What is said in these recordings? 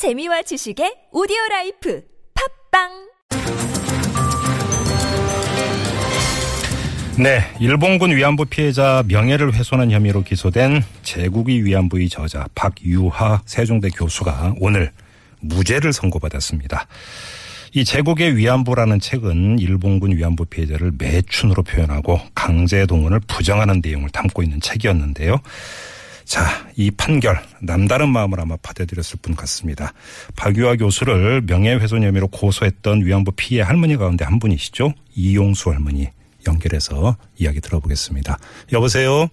재미와 지식의 오디오 라이프 팟빵 네, 일본군 위안부 피해자 명예를 훼손한 혐의로 기소된 제국의 위안부의 저자 박유하 세종대 교수가 오늘 무죄를 선고받았습니다. 이 제국의 위안부라는 책은 일본군 위안부 피해자를 매춘으로 표현하고 강제 동원을 부정하는 내용을 담고 있는 책이었는데요. 자, 이 판결 남다른 마음을 아마 받아들였을 분 같습니다. 박유하 교수를 명예훼손 혐의로 고소했던 위안부 피해 할머니 가운데 한 분이시죠. 이용수 할머니 연결해서 이야기 들어보겠습니다. 여보세요.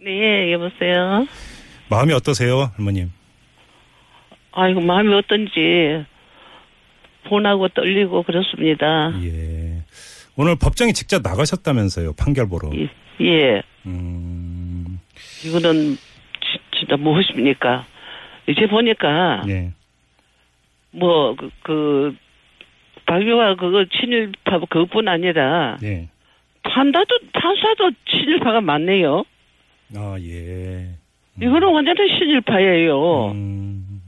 네, 여보세요. 마음이 어떠세요, 할머님? 아이고, 마음이 어떤지, 분하고 떨리고 그렇습니다. 예. 오늘 법정에 직접 나가셨다면서요, 판결 보러. 예, 예. 음, 이거는 지- 진짜 무엇입니까? 이제 보니까, 예. 뭐, 그, 그, 박유가 그거 친일파 그것뿐 아니라, 예. 판사도, 판사도 친일파가 많네요. 아, 예. 이거는 완전히 친일파예요. 음.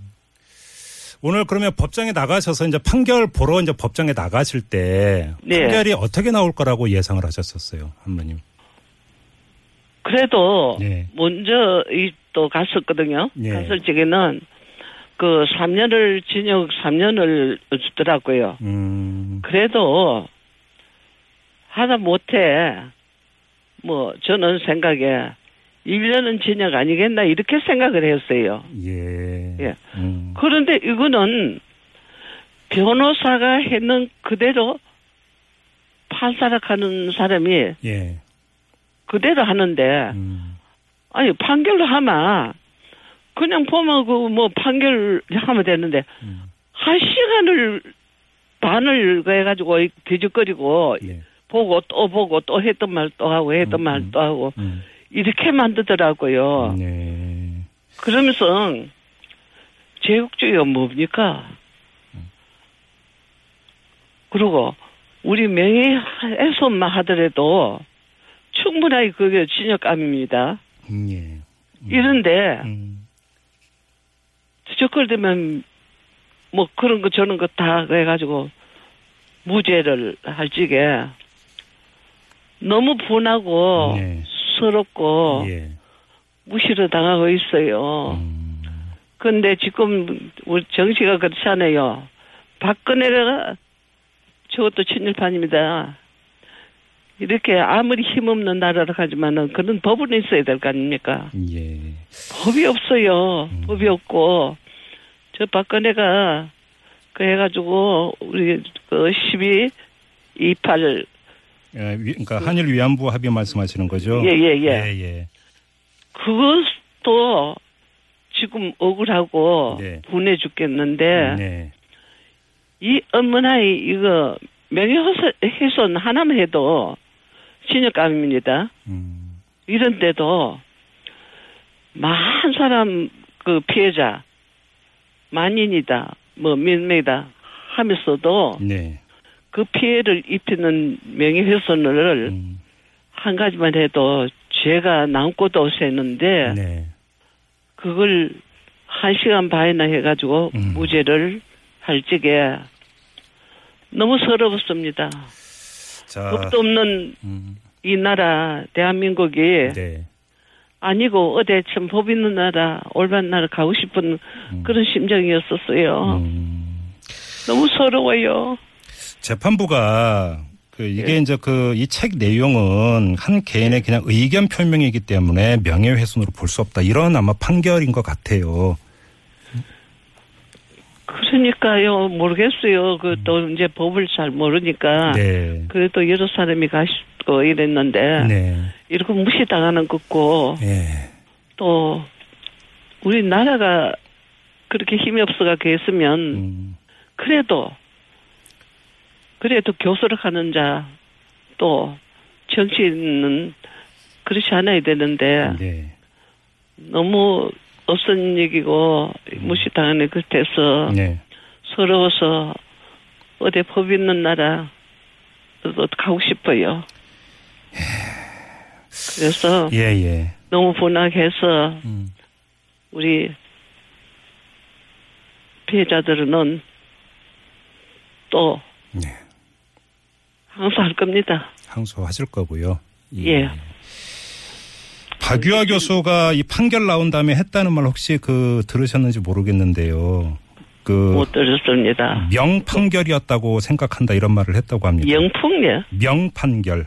오늘 그러면 법정에 나가셔서 이제 판결 보러 이제 법정에 나가실 때 네. 판결이 어떻게 나올 거라고 예상을 하셨었어요, 할머님? 그래도, 예. 먼저, 이, 또 갔었거든요. 예. 갔을 적에는, 그, 3년을, 징역 3년을 주더라고요. 음. 그래도 하다 못해 뭐 저는 생각에 1년은 진역 아니겠나 이렇게 생각을 했어요. 예. 예. 음. 그런데 이거는 변호사가 했는 그대로 판사라 하는 사람이 예. 그대로 하는데 음. 아니 판결로 하면 그냥 보면 그 뭐 판결 하면 되는데 음. 한 시간을 반을 해가지고 뒤적거리고 예. 보고 또 보고 또 했던 말 또 하고 했던 음, 말 음. 또 하고 음. 이렇게 만들더라고요. 네. 그러면서 제국주의가 뭡니까? 그리고 우리 명예훼손만 하더라도 충분하게 그게 진역감입니다. 음, 예. 이런데 음. 뒤적거리면 뭐 그런 거 저런 거 다 해가지고 무죄를 할 적에 너무 분하고 네. 서럽고 예. 무시를 당하고 있어요. 음. 근데 지금 우리 정치가 그렇잖아요. 박근혜가 저것도 친일파입니다. 이렇게 아무리 힘없는 나라라 하지만은 그런 법은 있어야 될 거 아닙니까? 예. 법이 없어요. 음. 법이 없고 저 박근혜가 그 해가지고 우리 그 12, 28 예, 위- 그러니까 한일 위안부 합의 말씀하시는 거죠? 예, 예, 예. 예, 예. 그것도 지금 억울하고 네. 분해 죽겠는데 네. 이 엄문아이 이거 명예훼손 하나만 해도 신역감입니다. 음. 이런데도 많은 사람 그 피해자 만인이다 뭐 몇 명이다 하면서도 네. 그 피해를 입히는 명예훼손을 음. 한 가지만 해도 죄가 남고도 세는데 네. 그걸 한 시간 반이나 해가지고 음. 무죄를 할 적에 너무 서러웠습니다. 자. 법도 없는 음. 이 나라 대한민국이 네. 아니고 어디 참법 있는 나라 올바른 나라 가고 싶은 음. 그런 심정이었었어요. 음. 너무 서러워요. 재판부가 그 이게 예. 이제 그 이 책 내용은 한 개인의 그냥 의견 표명이기 때문에 명예훼손으로 볼 수 없다 이런 아마 판결인 것 같아요. 그러니까요 모르겠어요. 그 또 이제 법을 잘 모르니까 네. 그래도 여러 사람이 가시고 이랬는데 네. 이렇게 무시당하는 것고 예. 또 우리 나라가 그렇게 힘이 없어가 했으면 음. 그래도 그래도 교수를 하는 자 또 정치인은 그렇지 않아야 되는데 네. 너무 없은 얘기고 무시당하는 것 같아서 네. 서러워서 어디 법 있는 나라 또 가고 싶어요. 그래서 예, 예. 너무 분하게 해서 음. 우리 피해자들은 또 네. 항소할 겁니다. 항소하실 거고요. 예. 박유아 교수가 이 판결 나온 다음에 했다는 말 혹시 그 들으셨는지 모르겠는데요. 그못 들었습니다. 명판결이었다고 생각한다 이런 말을 했다고 합니다. 영풍이요? 명판결.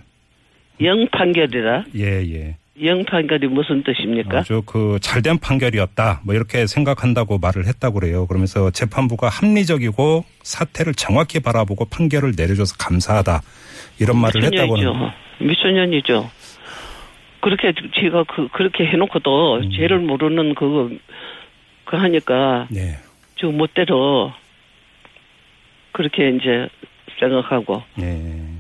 영판결이라? 예, 예. 영판결이 무슨 뜻입니까? 아주 그 잘된 판결이었다. 뭐 이렇게 생각한다고 말을 했다고 그래요. 그러면서 재판부가 합리적이고 사태를 정확히 바라보고 판결을 내려줘서 감사하다. 이런 말을 했다고는. 미천년이죠. 미천년이죠. 그렇게 제가 그 그렇게 해놓고도 음. 죄를 모르는 그거 그 하니까 네. 저 멋대로 그렇게 이제 생각하고 네.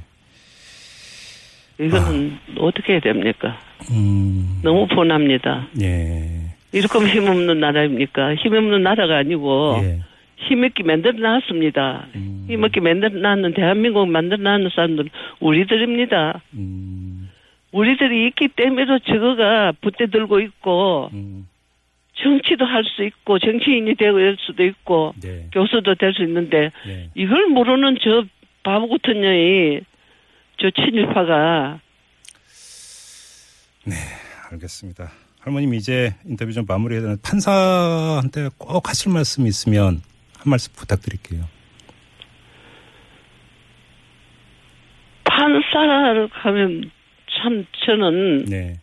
이거는 아. 어떻게 해야 됩니까? 음. 너무 분합니다. 예. 이렇게 힘없는 나라입니까? 힘없는 나라가 아니고 예. 힘있게 만들어 놨습니다. 음. 힘있게 만들어 놨는 대한민국 만들어 놨는 사람들은 우리들입니다. 음. 우리들이 있기 때문에 저거가 붙대 들고 있고 음. 정치도 할 수 있고 정치인이 될 수도 있고 네. 교수도 될 수 있는데 네. 이걸 모르는 저 바보 같은 년이 저 친일파가 네, 알겠습니다. 할머님 이제 인터뷰 좀 마무리해야 되는 판사한테 꼭 하실 말씀 있으면 한 말씀 부탁드릴게요. 판사를 가면 참 저는 네.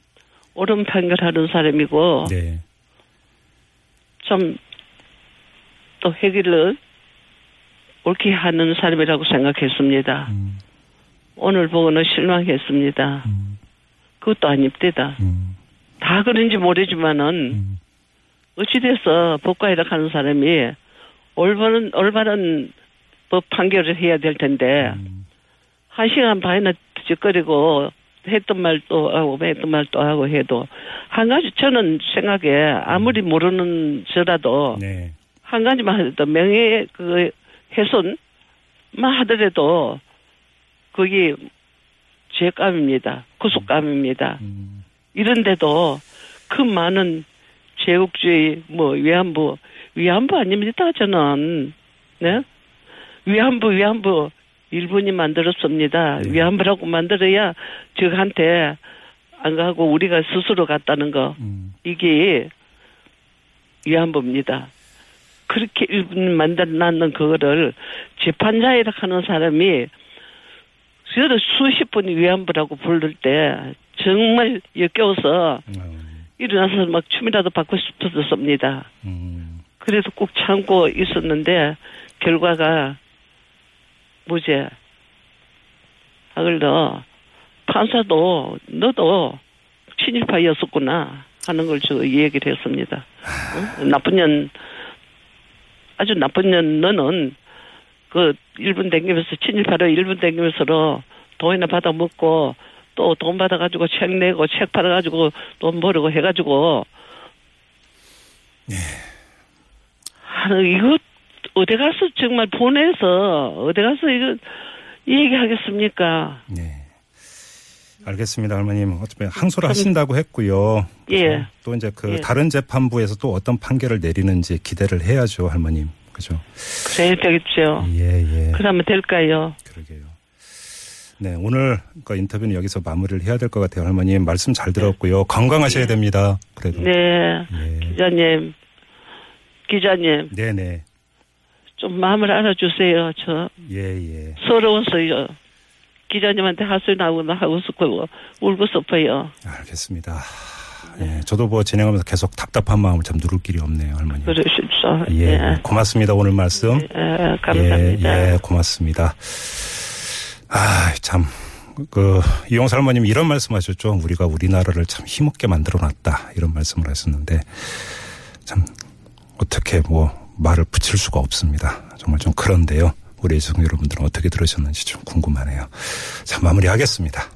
옳은 판결하는 사람이고 네. 좀또 회기를 옳게 하는 사람이라고 생각했습니다. 음, 오늘 보고는 실망했습니다. 음, 그것도 아닙니다. 음, 다 그런지 모르지만은 음. 어찌돼서 법과에다 하는 사람이 올바른 올바른 법 판결을 해야 될 텐데 음. 한 시간 반이나 뒤적거리고 했던 말 또 하고 했던 말 또 하고 해도 한 가지 저는 생각에 아무리 모르는 저라도 네. 한 가지만 하더라도 명예 그 훼손만 하더라도 그게 죄감입니다. 구속감입니다. 음, 이런데도 그 많은 제국주의 뭐 위안부 위안부 아닙니다 저는 네 위안부 위안부 일본이 만들었습니다 네. 위안부라고 만들어야 저한테 안 가고 우리가 스스로 갔다는 거 음. 이게 위안부입니다 그렇게 일본 만들어놨는 그거를 재판자이라 하는 사람이 저를 수십 번이 위안부라고 부를 때 정말 역겨워서 음, 일어나서 막 춤이라도 받고 싶었습니다. 음. 그래도 꼭 참고 있었는데 결과가 무죄. 하글더 판사도 너도 친일파였었구나 하는 걸저 얘기를 했습니다. 어? 나쁜 년 아주 나쁜 년 너는 그 일본 댕기면서 친일파로 일본 댕기면서로 돈이나 받아 먹고 또 돈 받아 가지고 책 내고 책 팔아 가지고 돈 벌고 해 가지고 아, 이거 어디 가서 정말 보내서 어디 가서 이거 얘기하겠습니까? 네. 알겠습니다, 할머님. 어차피 항소를 하신다고 했고요. 예. 또 이제 그 예. 다른 재판부에서 또 어떤 판결을 내리는지 기대를 해야죠, 할머님. 그죠? 그래야 되겠죠. 예, 예. 그러면 될까요? 그러게요. 네, 오늘 그 인터뷰는 여기서 마무리를 해야 될 것 같아요, 할머님. 말씀 잘 들었고요. 건강하셔야 됩니다. 그래도. 네, 예. 기자님, 기자님, 네, 네. 좀 마음을 알아주세요. 저 예, 예. 서러워서요. 기자님한테 하소연 하고 하고 싶고 울고 싶어요. 알겠습니다. 예, 저도 뭐 진행하면서 계속 답답한 마음을 참 누를 길이 없네요, 할머님. 그러십시오. 예, 예, 고맙습니다. 오늘 말씀. 예, 감사합니다. 예, 예, 고맙습니다. 아, 참. 그, 이용사 할머님 이런 말씀 하셨죠. 우리가 우리나라를 참 힘없게 만들어 놨다. 이런 말씀을 하셨는데, 참, 어떻게 뭐, 말을 붙일 수가 없습니다. 정말 좀 그런데요. 우리 애청 여러분들은 어떻게 들으셨는지 좀 궁금하네요. 자, 마무리하겠습니다.